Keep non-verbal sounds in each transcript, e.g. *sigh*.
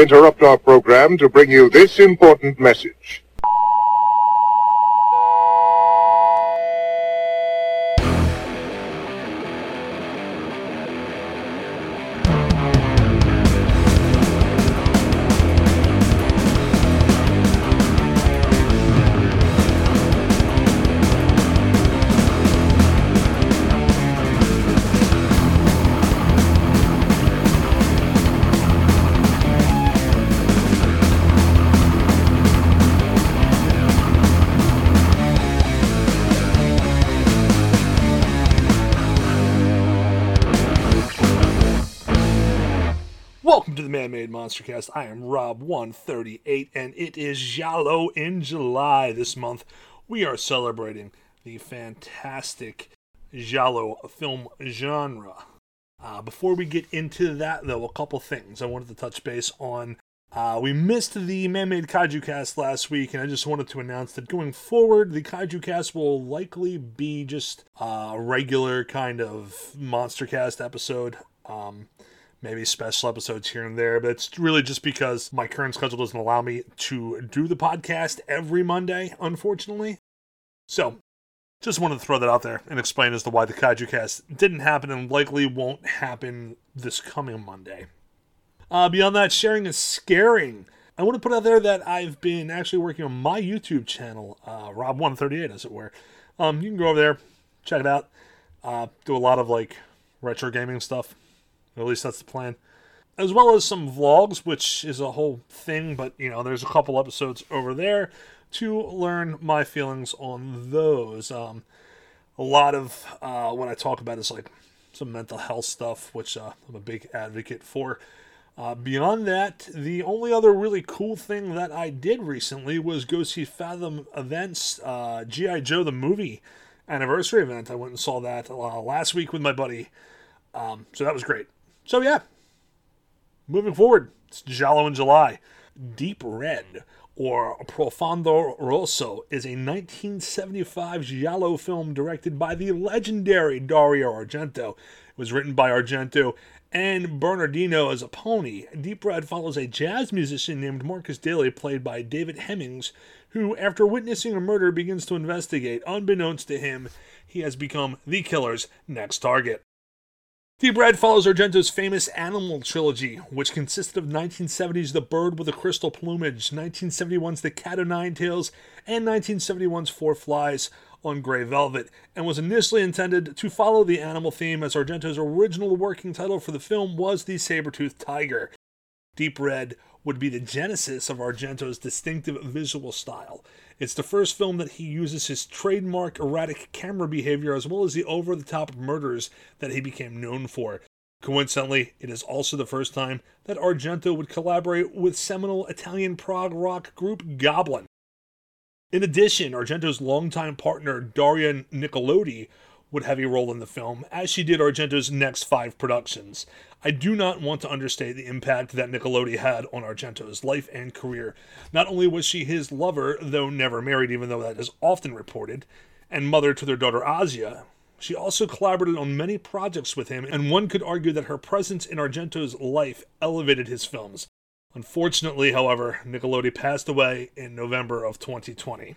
Interrupt our program to bring you this important message. Man Made Monster Cast. I am Rob138, and it is Giallo in July this month. We are celebrating the fantastic Giallo film genre. Uh, before we get into that, though, a couple things I wanted to touch base on. Uh, we missed the Man Made Kaiju Cast last week, and I just wanted to announce that going forward, the Kaiju Cast will likely be just a regular kind of Monster Cast episode. Um, maybe special episodes here and there, but it's really just because my current schedule doesn't allow me to do the podcast every Monday, unfortunately. So, just wanted to throw that out there and explain as to why the Kaiju cast didn't happen and likely won't happen this coming Monday. Uh, beyond that, sharing is scaring. I want to put out there that I've been actually working on my YouTube channel, uh, Rob138, as it were. Um, you can go over there, check it out. Uh, do a lot of like retro gaming stuff. At least that's the plan. As well as some vlogs, which is a whole thing, but you know, there's a couple episodes over there to learn my feelings on those. Um, a lot of uh, what I talk about is like some mental health stuff, which uh, I'm a big advocate for. Uh, beyond that, the only other really cool thing that I did recently was go see Fathom Events uh, G.I. Joe the movie anniversary event. I went and saw that uh, last week with my buddy. Um, so that was great. So yeah, moving forward, it's Giallo in July. Deep Red or Profondo Rosso is a 1975 Giallo film directed by the legendary Dario Argento. It was written by Argento and Bernardino Zapponi. Deep Red follows a jazz musician named Marcus Daly, played by David Hemmings, who, after witnessing a murder, begins to investigate. Unbeknownst to him, he has become the killer's next target. Deep Red follows Argento's famous Animal trilogy, which consisted of 1970's The Bird with a Crystal Plumage, 1971's The Cat o' Nine Tails, and 1971's Four Flies on Grey Velvet, and was initially intended to follow the animal theme as Argento's original working title for the film was The Saber-Toothed Tiger. Deep Red would be the genesis of Argento's distinctive visual style. It's the first film that he uses his trademark erratic camera behavior as well as the over the top murders that he became known for. Coincidentally, it is also the first time that Argento would collaborate with seminal Italian prog rock group Goblin. In addition, Argento's longtime partner Daria Nicolodi would have a role in the film, as she did Argento's next five productions. I do not want to understate the impact that Nicolodi had on Argento's life and career. Not only was she his lover, though never married, even though that is often reported, and mother to their daughter Asia, she also collaborated on many projects with him, and one could argue that her presence in Argento's life elevated his films. Unfortunately, however, Nicolodi passed away in November of 2020.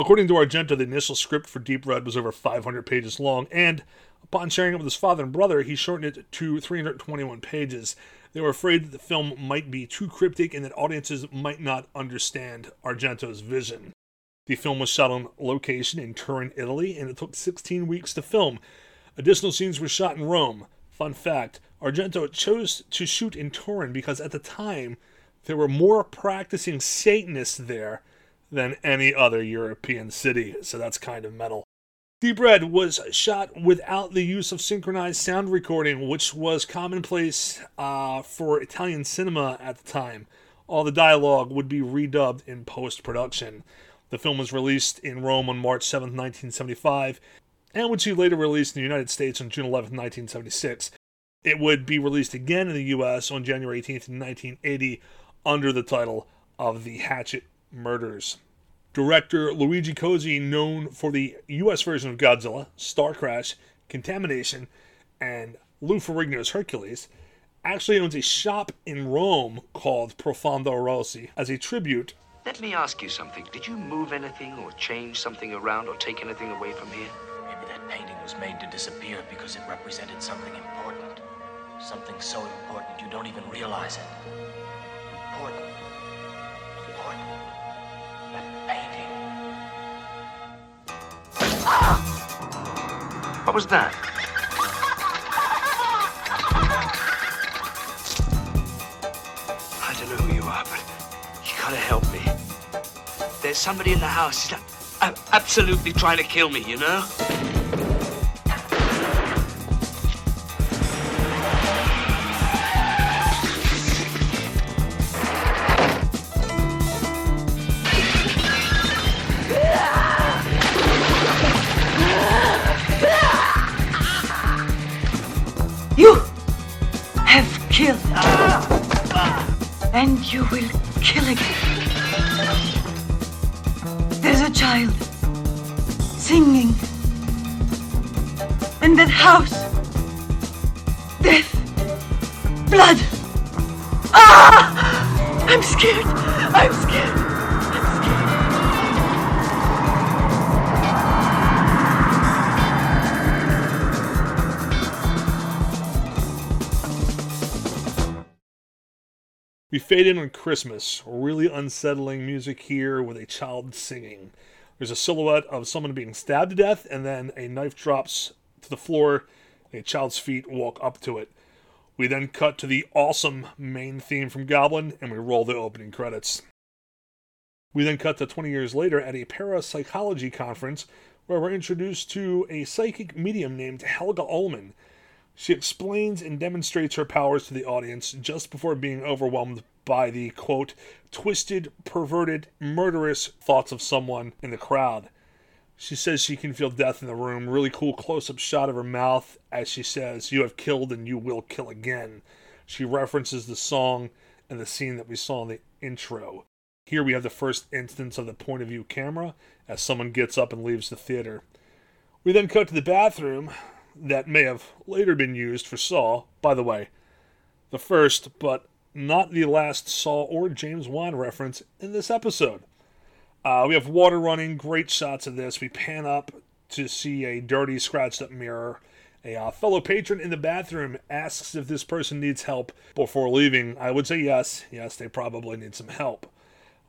According to Argento, the initial script for Deep Red was over 500 pages long, and upon sharing it with his father and brother, he shortened it to 321 pages. They were afraid that the film might be too cryptic and that audiences might not understand Argento's vision. The film was shot on location in Turin, Italy, and it took 16 weeks to film. Additional scenes were shot in Rome. Fun fact Argento chose to shoot in Turin because at the time there were more practicing Satanists there than any other European city, so that's kind of metal. Deep Red was shot without the use of synchronized sound recording, which was commonplace uh, for Italian cinema at the time. All the dialogue would be redubbed in post production. The film was released in Rome on March 7, 1975, and would be later released in the United States on June 11, 1976. It would be released again in the US on January 18, 1980, under the title of The Hatchet Murders. Director Luigi Cozzi, known for the US version of Godzilla, Star Crash, Contamination, and Lou Ferrigno's Hercules, actually owns a shop in Rome called Profondo Rosso as a tribute. Let me ask you something. Did you move anything or change something around or take anything away from here? Maybe that painting was made to disappear because it represented something important. Something so important you don't even realize it. What was that? I don't know who you are, but you gotta help me. There's somebody in the house. A- absolutely trying to kill me, you know? Will kill. There's a child singing in that house. Death. Blood. Ah! I'm scared. I'm scared. We fade in on Christmas. Really unsettling music here with a child singing. There's a silhouette of someone being stabbed to death, and then a knife drops to the floor. A child's feet walk up to it. We then cut to the awesome main theme from Goblin, and we roll the opening credits. We then cut to 20 years later at a parapsychology conference where we're introduced to a psychic medium named Helga Ullman. She explains and demonstrates her powers to the audience just before being overwhelmed by the quote, twisted, perverted, murderous thoughts of someone in the crowd. She says she can feel death in the room. Really cool close up shot of her mouth as she says, You have killed and you will kill again. She references the song and the scene that we saw in the intro. Here we have the first instance of the point of view camera as someone gets up and leaves the theater. We then cut to the bathroom that may have later been used for Saw. By the way, the first, but not the last Saw or James Wan reference in this episode. Uh, we have water running, great shots of this. We pan up to see a dirty, scratched up mirror. A uh, fellow patron in the bathroom asks if this person needs help before leaving. I would say yes. Yes, they probably need some help.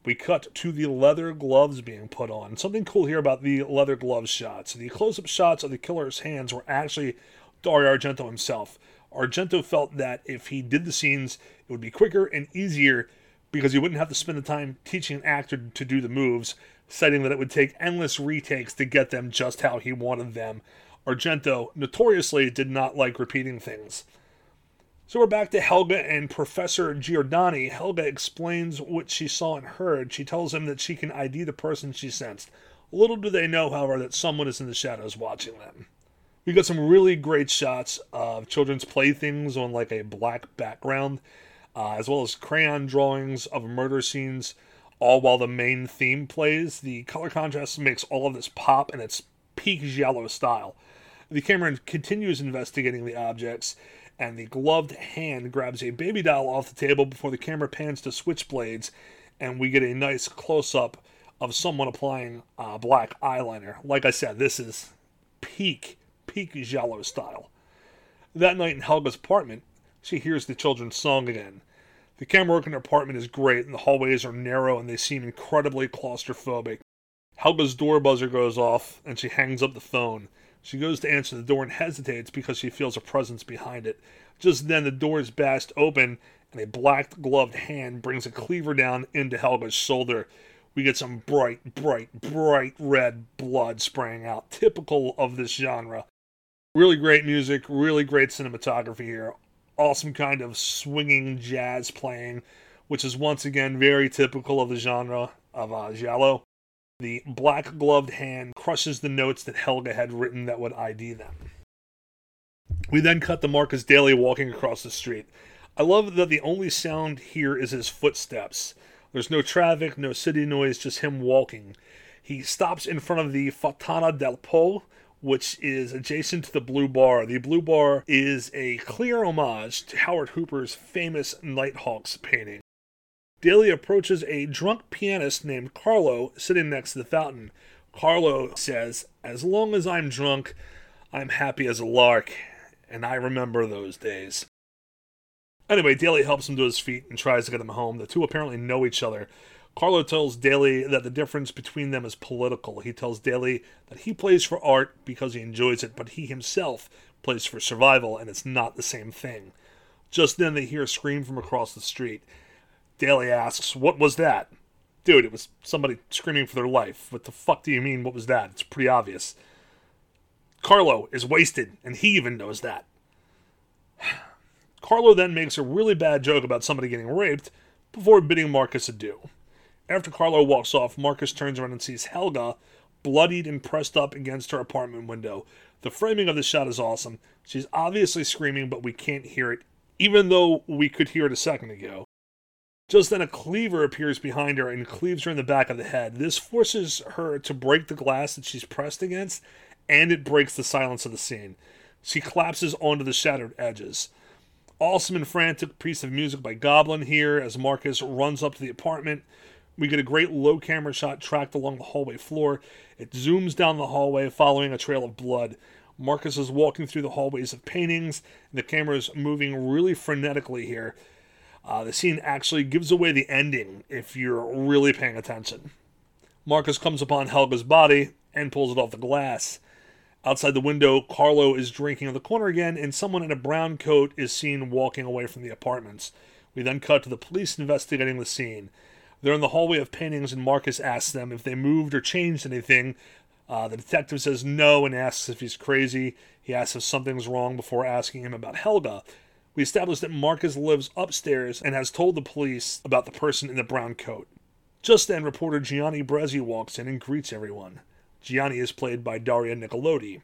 We cut to the leather gloves being put on. Something cool here about the leather gloves shots. The close up shots of the killer's hands were actually Dario Argento himself. Argento felt that if he did the scenes, it would be quicker and easier because he wouldn't have to spend the time teaching an actor to do the moves, citing that it would take endless retakes to get them just how he wanted them. Argento notoriously did not like repeating things. So we're back to Helga and Professor Giordani. Helga explains what she saw and heard. She tells him that she can ID the person she sensed. Little do they know, however, that someone is in the shadows watching them. We got some really great shots of children's playthings on like a black background, uh, as well as crayon drawings of murder scenes, all while the main theme plays. The color contrast makes all of this pop in its peak giallo style. The camera continues investigating the objects, and the gloved hand grabs a baby doll off the table before the camera pans to switchblades, and we get a nice close up of someone applying uh, black eyeliner. Like I said, this is peak, peak giallo style. That night in Helga's apartment, she hears the children's song again. The camera work in her apartment is great, and the hallways are narrow and they seem incredibly claustrophobic. Helga's door buzzer goes off, and she hangs up the phone. She goes to answer the door and hesitates because she feels a presence behind it. Just then, the door is bashed open, and a black gloved hand brings a cleaver down into Helga's shoulder. We get some bright, bright, bright red blood spraying out, typical of this genre. Really great music, really great cinematography here. Awesome kind of swinging jazz playing, which is once again very typical of the genre of uh, Giallo. The black gloved hand crushes the notes that Helga had written that would ID them. We then cut to Marcus Daly walking across the street. I love that the only sound here is his footsteps. There's no traffic, no city noise, just him walking. He stops in front of the Fontana del Po, which is adjacent to the Blue Bar. The Blue Bar is a clear homage to Howard Hooper's famous Nighthawks painting. Daly approaches a drunk pianist named Carlo sitting next to the fountain. Carlo says, As long as I'm drunk, I'm happy as a lark, and I remember those days. Anyway, Daly helps him to his feet and tries to get him home. The two apparently know each other. Carlo tells Daly that the difference between them is political. He tells Daly that he plays for art because he enjoys it, but he himself plays for survival, and it's not the same thing. Just then, they hear a scream from across the street. Daly asks, What was that? Dude, it was somebody screaming for their life. What the fuck do you mean, what was that? It's pretty obvious. Carlo is wasted, and he even knows that. *sighs* Carlo then makes a really bad joke about somebody getting raped before bidding Marcus adieu. After Carlo walks off, Marcus turns around and sees Helga bloodied and pressed up against her apartment window. The framing of the shot is awesome. She's obviously screaming, but we can't hear it, even though we could hear it a second ago. Just then, a cleaver appears behind her and cleaves her in the back of the head. This forces her to break the glass that she's pressed against, and it breaks the silence of the scene. She collapses onto the shattered edges. Awesome and frantic piece of music by Goblin here as Marcus runs up to the apartment. We get a great low camera shot tracked along the hallway floor. It zooms down the hallway following a trail of blood. Marcus is walking through the hallways of paintings, and the camera is moving really frenetically here. Uh, the scene actually gives away the ending if you're really paying attention. Marcus comes upon Helga's body and pulls it off the glass. Outside the window, Carlo is drinking in the corner again, and someone in a brown coat is seen walking away from the apartments. We then cut to the police investigating the scene. They're in the hallway of paintings, and Marcus asks them if they moved or changed anything. Uh, the detective says no and asks if he's crazy. He asks if something's wrong before asking him about Helga. We establish that Marcus lives upstairs and has told the police about the person in the brown coat. Just then, reporter Gianni Brezzi walks in and greets everyone. Gianni is played by Daria Nicolodi.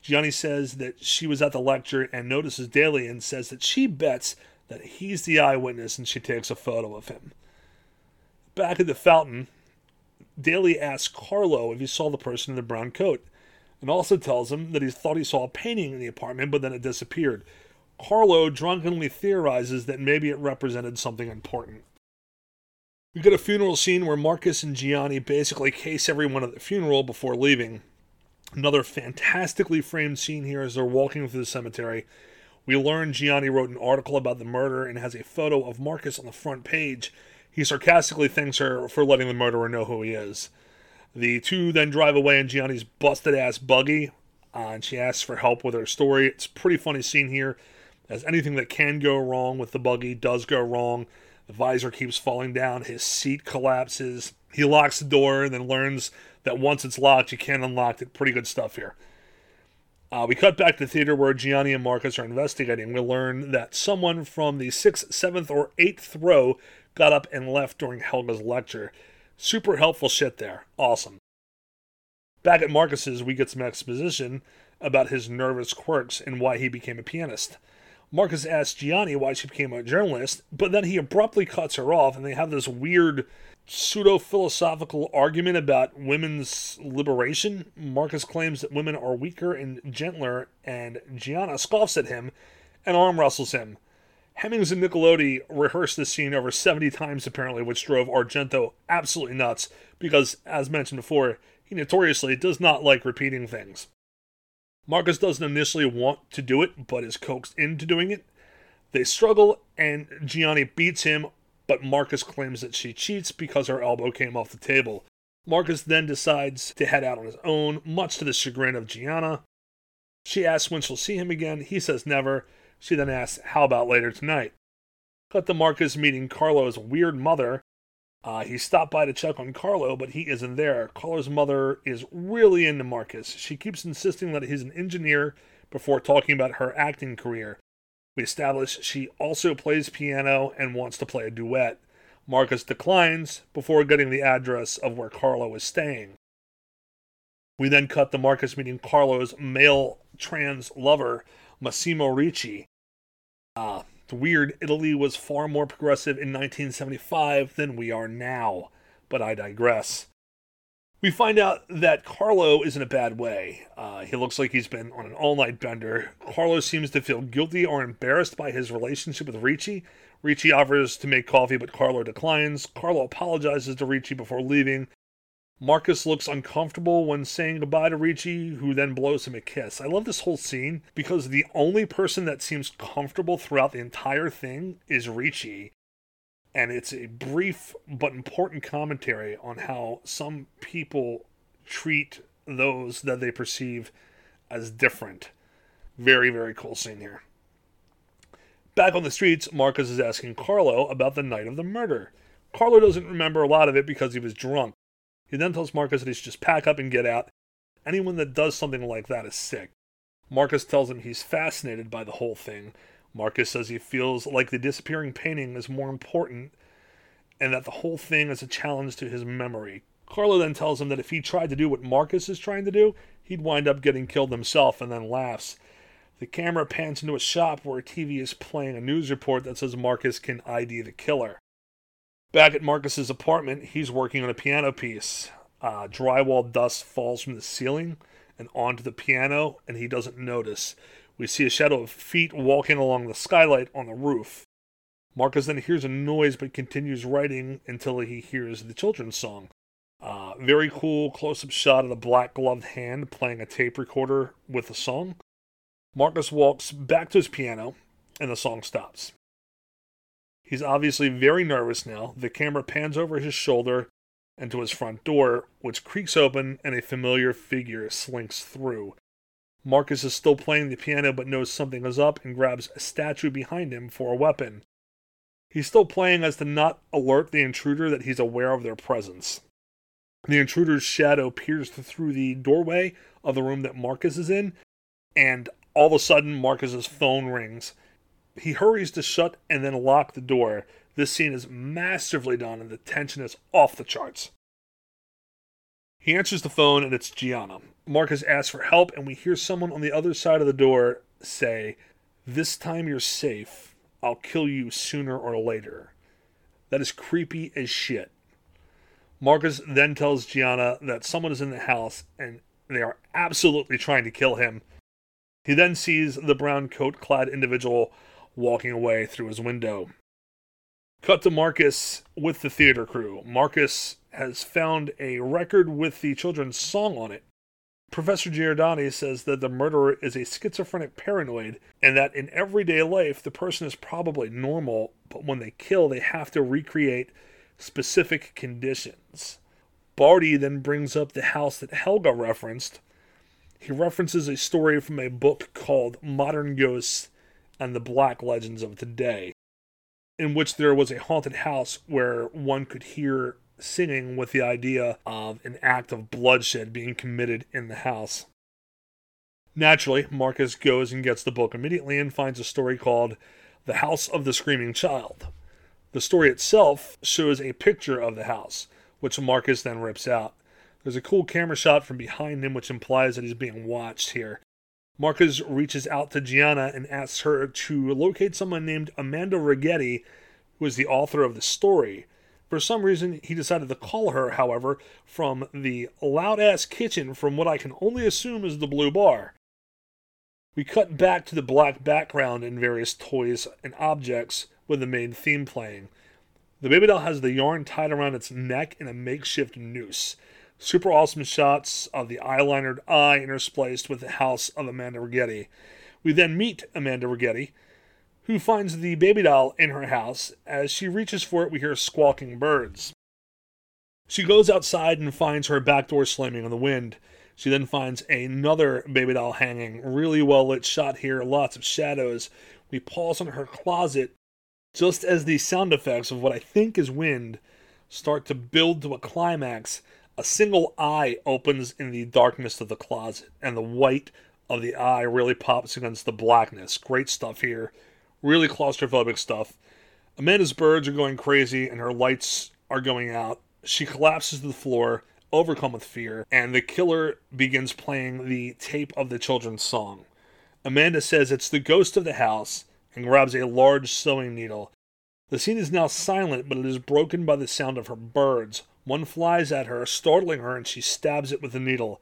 Gianni says that she was at the lecture and notices Daly and says that she bets that he's the eyewitness and she takes a photo of him. Back at the fountain, Daly asks Carlo if he saw the person in the brown coat and also tells him that he thought he saw a painting in the apartment but then it disappeared. Carlo drunkenly theorizes that maybe it represented something important. We get a funeral scene where Marcus and Gianni basically case everyone at the funeral before leaving. Another fantastically framed scene here as they're walking through the cemetery. We learn Gianni wrote an article about the murder and has a photo of Marcus on the front page. He sarcastically thanks her for letting the murderer know who he is. The two then drive away in Gianni's busted ass buggy, uh, and she asks for help with her story. It's a pretty funny scene here, as anything that can go wrong with the buggy does go wrong. The visor keeps falling down. His seat collapses. He locks the door and then learns that once it's locked, you can't unlock it. Pretty good stuff here. Uh, we cut back to the theater where Gianni and Marcus are investigating. We learn that someone from the sixth, seventh, or eighth row got up and left during Helga's lecture. Super helpful shit there. Awesome. Back at Marcus's, we get some exposition about his nervous quirks and why he became a pianist. Marcus asks Gianni why she became a journalist, but then he abruptly cuts her off, and they have this weird pseudo philosophical argument about women's liberation. Marcus claims that women are weaker and gentler, and Gianna scoffs at him and arm wrestles him. Hemmings and Nicolodi rehearsed this scene over 70 times apparently, which drove Argento absolutely nuts because, as mentioned before, he notoriously does not like repeating things. Marcus doesn't initially want to do it, but is coaxed into doing it. They struggle, and Gianni beats him, but Marcus claims that she cheats because her elbow came off the table. Marcus then decides to head out on his own, much to the chagrin of Gianna. She asks when she'll see him again. He says never. She then asks, How about later tonight? Cut to Marcus meeting Carlo's weird mother, uh, he stopped by to check on Carlo, but he isn't there. Carlo's mother is really into Marcus. She keeps insisting that he's an engineer before talking about her acting career. We establish she also plays piano and wants to play a duet. Marcus declines before getting the address of where Carlo is staying. We then cut to Marcus meeting Carlo's male trans lover, Massimo Ricci. Uh, weird, Italy was far more progressive in 1975 than we are now, but I digress. We find out that Carlo is in a bad way. Uh, he looks like he's been on an all night bender. Carlo seems to feel guilty or embarrassed by his relationship with Ricci. Ricci offers to make coffee, but Carlo declines. Carlo apologizes to Ricci before leaving. Marcus looks uncomfortable when saying goodbye to Ricci, who then blows him a kiss. I love this whole scene because the only person that seems comfortable throughout the entire thing is Ricci and it's a brief but important commentary on how some people treat those that they perceive as different. Very, very cool scene here. Back on the streets, Marcus is asking Carlo about the night of the murder. Carlo doesn't remember a lot of it because he was drunk. He then tells Marcus that he should just pack up and get out. Anyone that does something like that is sick. Marcus tells him he's fascinated by the whole thing Marcus says he feels like the disappearing painting is more important and that the whole thing is a challenge to his memory. Carlo then tells him that if he tried to do what Marcus is trying to do, he'd wind up getting killed himself and then laughs. The camera pans into a shop where a TV is playing a news report that says Marcus can ID the killer. Back at Marcus's apartment, he's working on a piano piece. Uh, drywall dust falls from the ceiling and onto the piano, and he doesn't notice. We see a shadow of feet walking along the skylight on the roof. Marcus then hears a noise but continues writing until he hears the children's song. Uh, very cool close up shot of the black gloved hand playing a tape recorder with the song. Marcus walks back to his piano and the song stops. He's obviously very nervous now. The camera pans over his shoulder and to his front door, which creaks open and a familiar figure slinks through. Marcus is still playing the piano but knows something is up and grabs a statue behind him for a weapon. He's still playing as to not alert the intruder that he's aware of their presence. The intruder's shadow peers through the doorway of the room that Marcus is in, and all of a sudden Marcus's phone rings. He hurries to shut and then lock the door. This scene is masterfully done and the tension is off the charts. He answers the phone and it's Gianna. Marcus asks for help, and we hear someone on the other side of the door say, This time you're safe. I'll kill you sooner or later. That is creepy as shit. Marcus then tells Gianna that someone is in the house and they are absolutely trying to kill him. He then sees the brown coat clad individual walking away through his window. Cut to Marcus with the theater crew. Marcus has found a record with the children's song on it. Professor Giordani says that the murderer is a schizophrenic paranoid and that in everyday life the person is probably normal, but when they kill, they have to recreate specific conditions. Bardi then brings up the house that Helga referenced. He references a story from a book called Modern Ghosts and the Black Legends of Today, in which there was a haunted house where one could hear singing with the idea of an act of bloodshed being committed in the house. Naturally, Marcus goes and gets the book immediately and finds a story called The House of the Screaming Child. The story itself shows a picture of the house, which Marcus then rips out. There's a cool camera shot from behind him, which implies that he's being watched here. Marcus reaches out to Gianna and asks her to locate someone named Amanda Righetti, who is the author of the story. For some reason, he decided to call her, however, from the loud ass kitchen from what I can only assume is the blue bar. We cut back to the black background and various toys and objects with the main theme playing. The baby doll has the yarn tied around its neck in a makeshift noose. Super awesome shots of the eyelinered eye interspliced with the house of Amanda Righetti. We then meet Amanda Righetti, who finds the baby doll in her house. As she reaches for it, we hear squawking birds. She goes outside and finds her back door slamming in the wind. She then finds another baby doll hanging. Really well lit shot here, lots of shadows. We pause on her closet just as the sound effects of what I think is wind start to build to a climax. A single eye opens in the darkness of the closet, and the white of the eye really pops against the blackness. Great stuff here. Really claustrophobic stuff. Amanda's birds are going crazy and her lights are going out. She collapses to the floor, overcome with fear, and the killer begins playing the tape of the children's song. Amanda says it's the ghost of the house and grabs a large sewing needle. The scene is now silent, but it is broken by the sound of her birds. One flies at her, startling her, and she stabs it with a needle.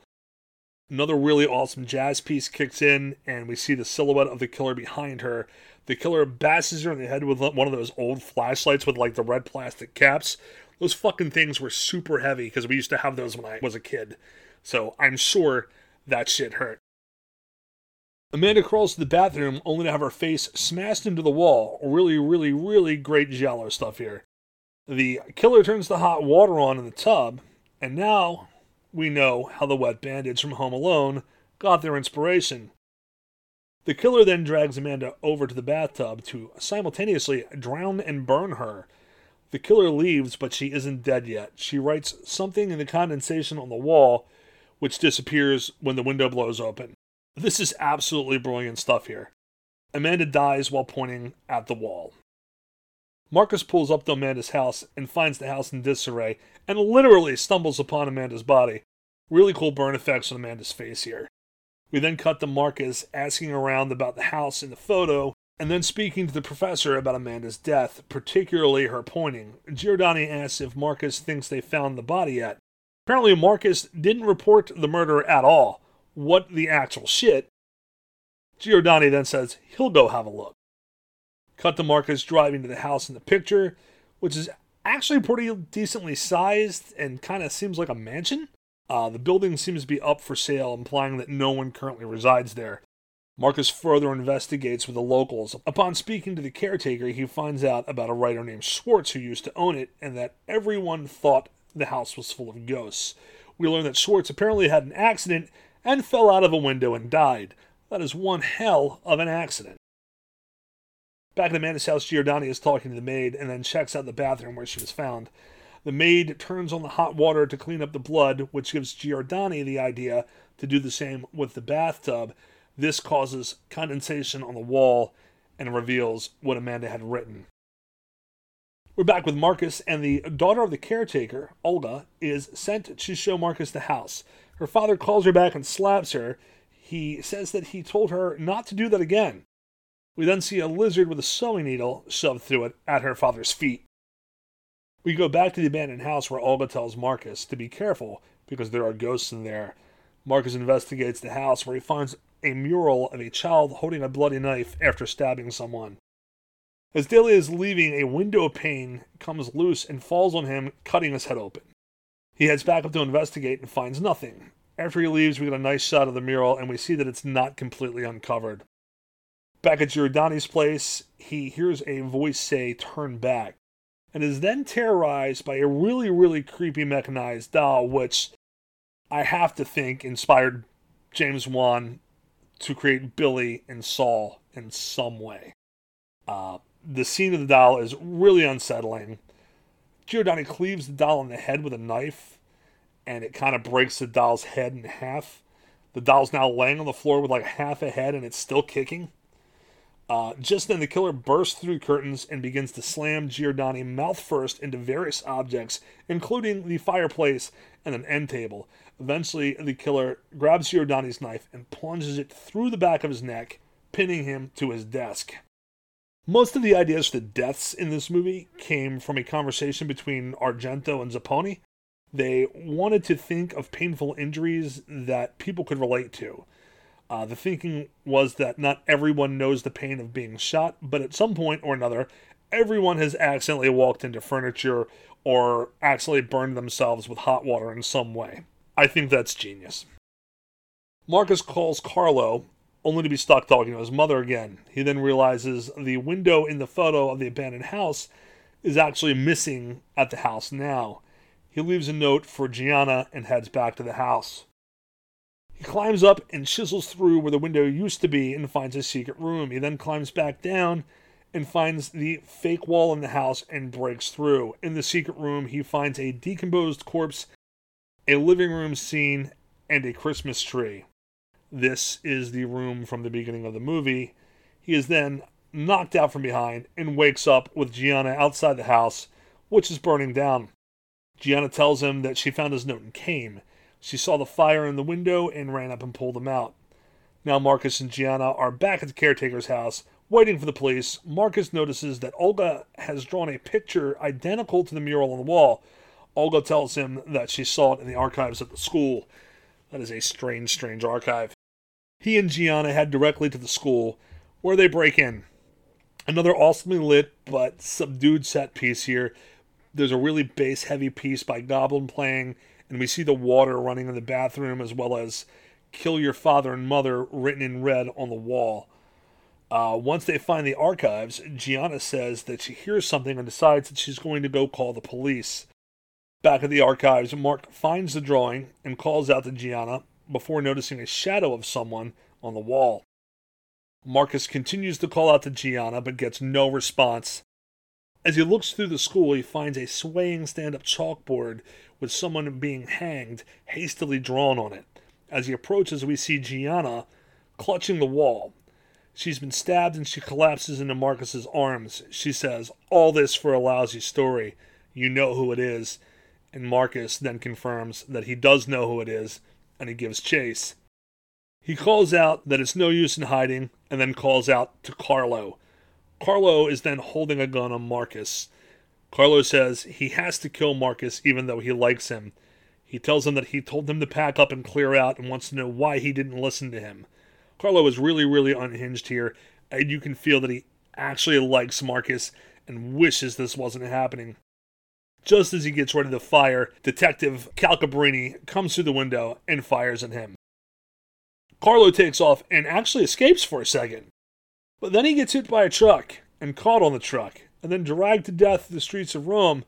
Another really awesome jazz piece kicks in, and we see the silhouette of the killer behind her. The killer bashes her in the head with one of those old flashlights with like the red plastic caps. Those fucking things were super heavy because we used to have those when I was a kid. So I'm sure that shit hurt. Amanda crawls to the bathroom only to have her face smashed into the wall. Really, really, really great giallo stuff here. The killer turns the hot water on in the tub, and now we know how the wet bandits from Home Alone got their inspiration. The killer then drags Amanda over to the bathtub to simultaneously drown and burn her. The killer leaves, but she isn't dead yet. She writes something in the condensation on the wall, which disappears when the window blows open. This is absolutely brilliant stuff here. Amanda dies while pointing at the wall. Marcus pulls up to Amanda's house and finds the house in disarray and literally stumbles upon Amanda's body. Really cool burn effects on Amanda's face here. We then cut to Marcus asking around about the house in the photo and then speaking to the professor about Amanda's death, particularly her pointing. Giordani asks if Marcus thinks they found the body yet. Apparently, Marcus didn't report the murder at all. What the actual shit? Giordani then says he'll go have a look. Cut to Marcus driving to the house in the picture, which is actually pretty decently sized and kind of seems like a mansion. Uh, the building seems to be up for sale, implying that no one currently resides there. Marcus further investigates with the locals. Upon speaking to the caretaker, he finds out about a writer named Schwartz who used to own it and that everyone thought the house was full of ghosts. We learn that Schwartz apparently had an accident and fell out of a window and died. That is one hell of an accident. Back at Amanda's house, Giordani is talking to the maid and then checks out the bathroom where she was found. The maid turns on the hot water to clean up the blood, which gives Giordani the idea to do the same with the bathtub. This causes condensation on the wall and reveals what Amanda had written. We're back with Marcus, and the daughter of the caretaker, Olga, is sent to show Marcus the house. Her father calls her back and slaps her. He says that he told her not to do that again. We then see a lizard with a sewing needle shoved through it at her father's feet. We go back to the abandoned house where Olga tells Marcus to be careful because there are ghosts in there. Marcus investigates the house where he finds a mural of a child holding a bloody knife after stabbing someone. As Daly is leaving, a window pane comes loose and falls on him, cutting his head open. He heads back up to investigate and finds nothing. After he leaves, we get a nice shot of the mural and we see that it's not completely uncovered. Back at Giordani's place, he hears a voice say, Turn back, and is then terrorized by a really, really creepy mechanized doll, which I have to think inspired James Wan to create Billy and Saw in some way. Uh, the scene of the doll is really unsettling. Giordani cleaves the doll in the head with a knife, and it kind of breaks the doll's head in half. The doll's now laying on the floor with like half a head, and it's still kicking. Uh, just then, the killer bursts through curtains and begins to slam Giordani mouth first into various objects, including the fireplace and an end table. Eventually, the killer grabs Giordani's knife and plunges it through the back of his neck, pinning him to his desk. Most of the ideas for the deaths in this movie came from a conversation between Argento and Zapponi. They wanted to think of painful injuries that people could relate to. Uh, the thinking was that not everyone knows the pain of being shot, but at some point or another, everyone has accidentally walked into furniture or accidentally burned themselves with hot water in some way. I think that's genius. Marcus calls Carlo, only to be stuck talking to his mother again. He then realizes the window in the photo of the abandoned house is actually missing at the house now. He leaves a note for Gianna and heads back to the house. He climbs up and chisels through where the window used to be and finds a secret room. He then climbs back down and finds the fake wall in the house and breaks through. In the secret room, he finds a decomposed corpse, a living room scene, and a Christmas tree. This is the room from the beginning of the movie. He is then knocked out from behind and wakes up with Gianna outside the house, which is burning down. Gianna tells him that she found his note and came. She saw the fire in the window and ran up and pulled them out. Now Marcus and Gianna are back at the caretaker's house, waiting for the police. Marcus notices that Olga has drawn a picture identical to the mural on the wall. Olga tells him that she saw it in the archives at the school. That is a strange, strange archive. He and Gianna head directly to the school, where they break in. Another awesomely lit but subdued set piece here. There's a really bass heavy piece by Goblin playing, and we see the water running in the bathroom as well as kill your father and mother written in red on the wall. Uh, once they find the archives, Gianna says that she hears something and decides that she's going to go call the police. Back at the archives, Mark finds the drawing and calls out to Gianna before noticing a shadow of someone on the wall. Marcus continues to call out to Gianna but gets no response. As he looks through the school, he finds a swaying stand up chalkboard with someone being hanged hastily drawn on it. As he approaches, we see Gianna clutching the wall. She's been stabbed and she collapses into Marcus's arms. She says, All this for a lousy story. You know who it is. And Marcus then confirms that he does know who it is, and he gives chase. He calls out that it's no use in hiding, and then calls out to Carlo. Carlo is then holding a gun on Marcus. Carlo says he has to kill Marcus even though he likes him. He tells him that he told him to pack up and clear out and wants to know why he didn't listen to him. Carlo is really, really unhinged here, and you can feel that he actually likes Marcus and wishes this wasn't happening. Just as he gets ready to fire, Detective Calcabrini comes through the window and fires at him. Carlo takes off and actually escapes for a second. But then he gets hit by a truck and caught on the truck, and then dragged to death the streets of Rome,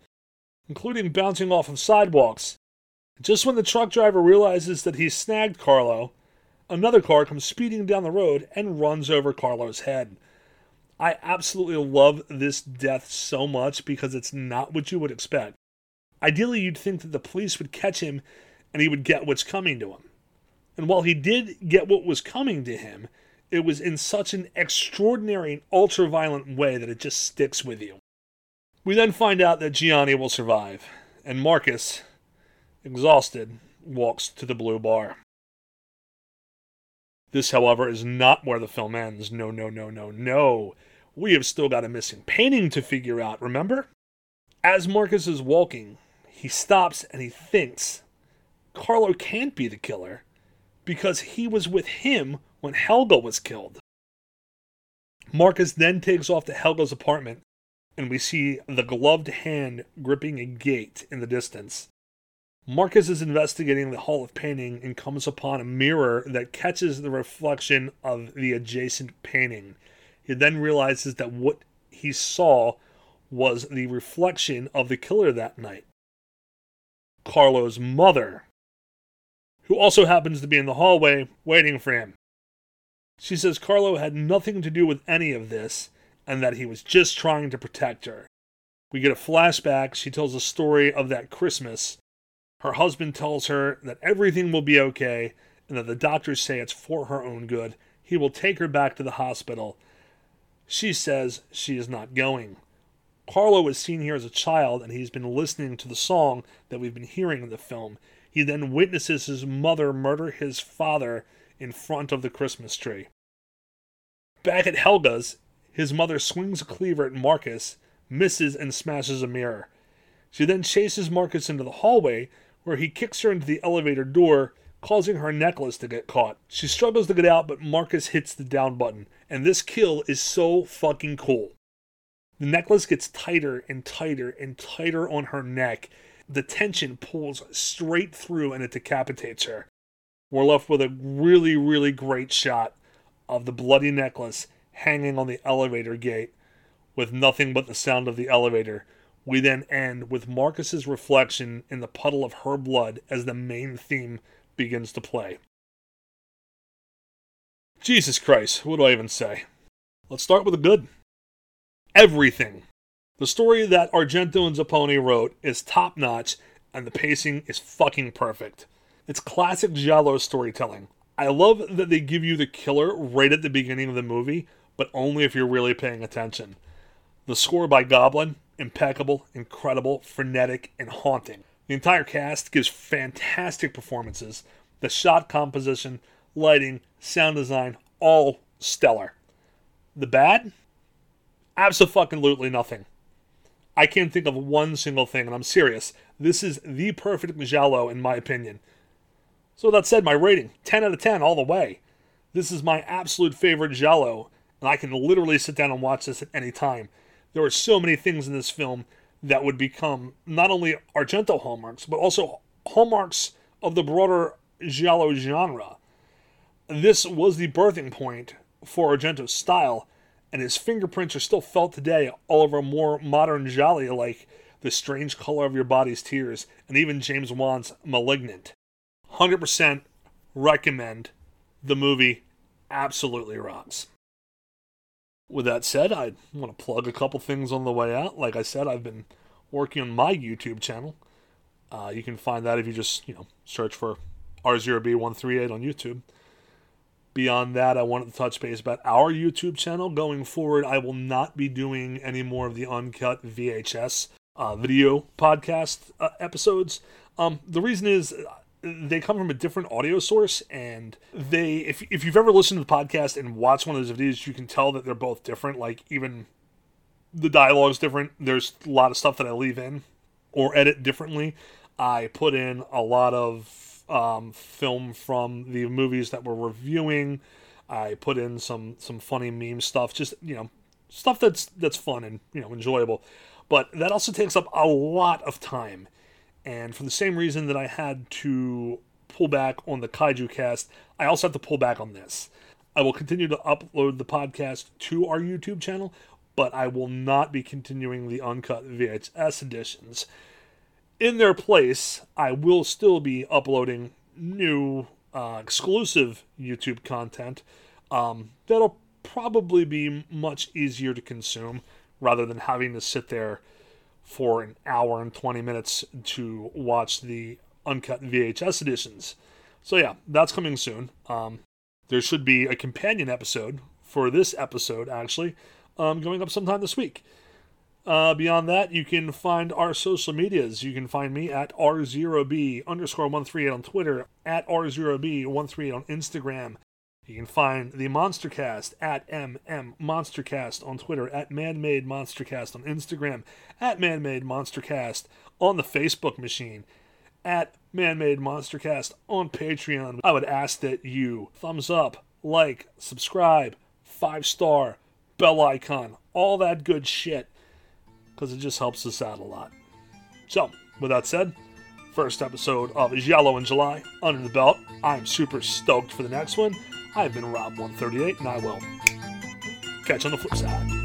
including bouncing off of sidewalks. Just when the truck driver realizes that he's snagged Carlo, another car comes speeding down the road and runs over Carlo's head. I absolutely love this death so much because it's not what you would expect. Ideally, you'd think that the police would catch him and he would get what's coming to him. And while he did get what was coming to him, it was in such an extraordinary and ultra violent way that it just sticks with you. We then find out that Gianni will survive, and Marcus, exhausted, walks to the blue bar. This, however, is not where the film ends. No, no, no, no, no. We have still got a missing painting to figure out, remember? As Marcus is walking, he stops and he thinks Carlo can't be the killer because he was with him when Helga was killed. Marcus then takes off to Helga's apartment, and we see the gloved hand gripping a gate in the distance. Marcus is investigating the Hall of Painting and comes upon a mirror that catches the reflection of the adjacent painting. He then realizes that what he saw was the reflection of the killer that night. Carlo's mother, who also happens to be in the hallway waiting for him. She says Carlo had nothing to do with any of this and that he was just trying to protect her. We get a flashback. She tells a story of that Christmas. Her husband tells her that everything will be okay and that the doctors say it's for her own good. He will take her back to the hospital. She says she is not going. Carlo is seen here as a child and he's been listening to the song that we've been hearing in the film. He then witnesses his mother murder his father in front of the Christmas tree. Back at Helga's, his mother swings a cleaver at Marcus, misses, and smashes a mirror. She then chases Marcus into the hallway, where he kicks her into the elevator door, causing her necklace to get caught. She struggles to get out, but Marcus hits the down button, and this kill is so fucking cool. The necklace gets tighter and tighter and tighter on her neck. The tension pulls straight through and it decapitates her we're left with a really, really great shot of the bloody necklace hanging on the elevator gate with nothing but the sound of the elevator. We then end with Marcus's reflection in the puddle of her blood as the main theme begins to play. Jesus Christ, what do I even say? Let's start with the good. Everything. The story that Argento and Zapponi wrote is top notch, and the pacing is fucking perfect. It's classic Giallo storytelling. I love that they give you the killer right at the beginning of the movie, but only if you're really paying attention. The score by Goblin, impeccable, incredible, frenetic, and haunting. The entire cast gives fantastic performances. The shot composition, lighting, sound design, all stellar. The bad? Absolutely nothing. I can't think of one single thing, and I'm serious. This is the perfect Giallo, in my opinion. So, that said, my rating 10 out of 10 all the way. This is my absolute favorite Giallo, and I can literally sit down and watch this at any time. There are so many things in this film that would become not only Argento hallmarks, but also hallmarks of the broader Giallo genre. This was the birthing point for Argento's style, and his fingerprints are still felt today all over more modern giallo like The Strange Color of Your Body's Tears and even James Wan's Malignant. 100% recommend the movie. Absolutely rocks. With that said, I want to plug a couple things on the way out. Like I said, I've been working on my YouTube channel. Uh, you can find that if you just, you know, search for R0B138 on YouTube. Beyond that, I wanted to touch base about our YouTube channel. Going forward, I will not be doing any more of the uncut VHS uh, video podcast uh, episodes. Um, the reason is they come from a different audio source, and they if if you've ever listened to the podcast and watched one of those videos, you can tell that they're both different. Like even the dialogue's different. There's a lot of stuff that I leave in or edit differently. I put in a lot of um, film from the movies that we're reviewing. I put in some some funny meme stuff, just you know, stuff that's that's fun and you know enjoyable. But that also takes up a lot of time, and for the same reason that I had to pull back on the KaijuKast, I also have to pull back on this. I will continue to upload the podcast to our YouTube channel, but I will not be continuing the uncut VHS editions in their place, I will still be uploading new uh, exclusive YouTube content um, that'll probably be much easier to consume rather than having to sit there for an hour and 20 minutes to watch the uncut VHS editions. So, yeah, that's coming soon. Um, there should be a companion episode for this episode, actually, um, going up sometime this week. Uh, beyond that, you can find our social medias. You can find me at R0B underscore 138 on Twitter, at R0B138 on Instagram. You can find the Monstercast at MM Monstercast on Twitter, at Manmade Monstercast on Instagram, at Manmade Monstercast on the Facebook machine, at Manmade Monstercast on Patreon. I would ask that you thumbs up, like, subscribe, five star, bell icon, all that good shit because it just helps us out a lot. So, with that said, first episode of Giallo in July under the belt. I'm super stoked for the next one. I've been Rob138, and I will catch you on the flip side.